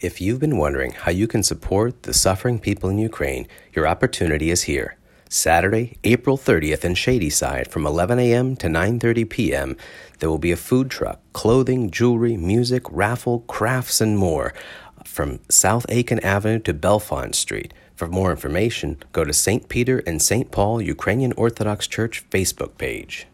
If you've been wondering how you can support the suffering people in Ukraine, your opportunity is here. Saturday, April 30th in Shadyside from 11 a.m. to 9:30 p.m. There will be a food truck, clothing, jewelry, music, raffle, crafts and more from South Aiken Avenue to Bellefonte Street. For more information, go to St. Peter and St. Paul Ukrainian Orthodox Church Facebook page.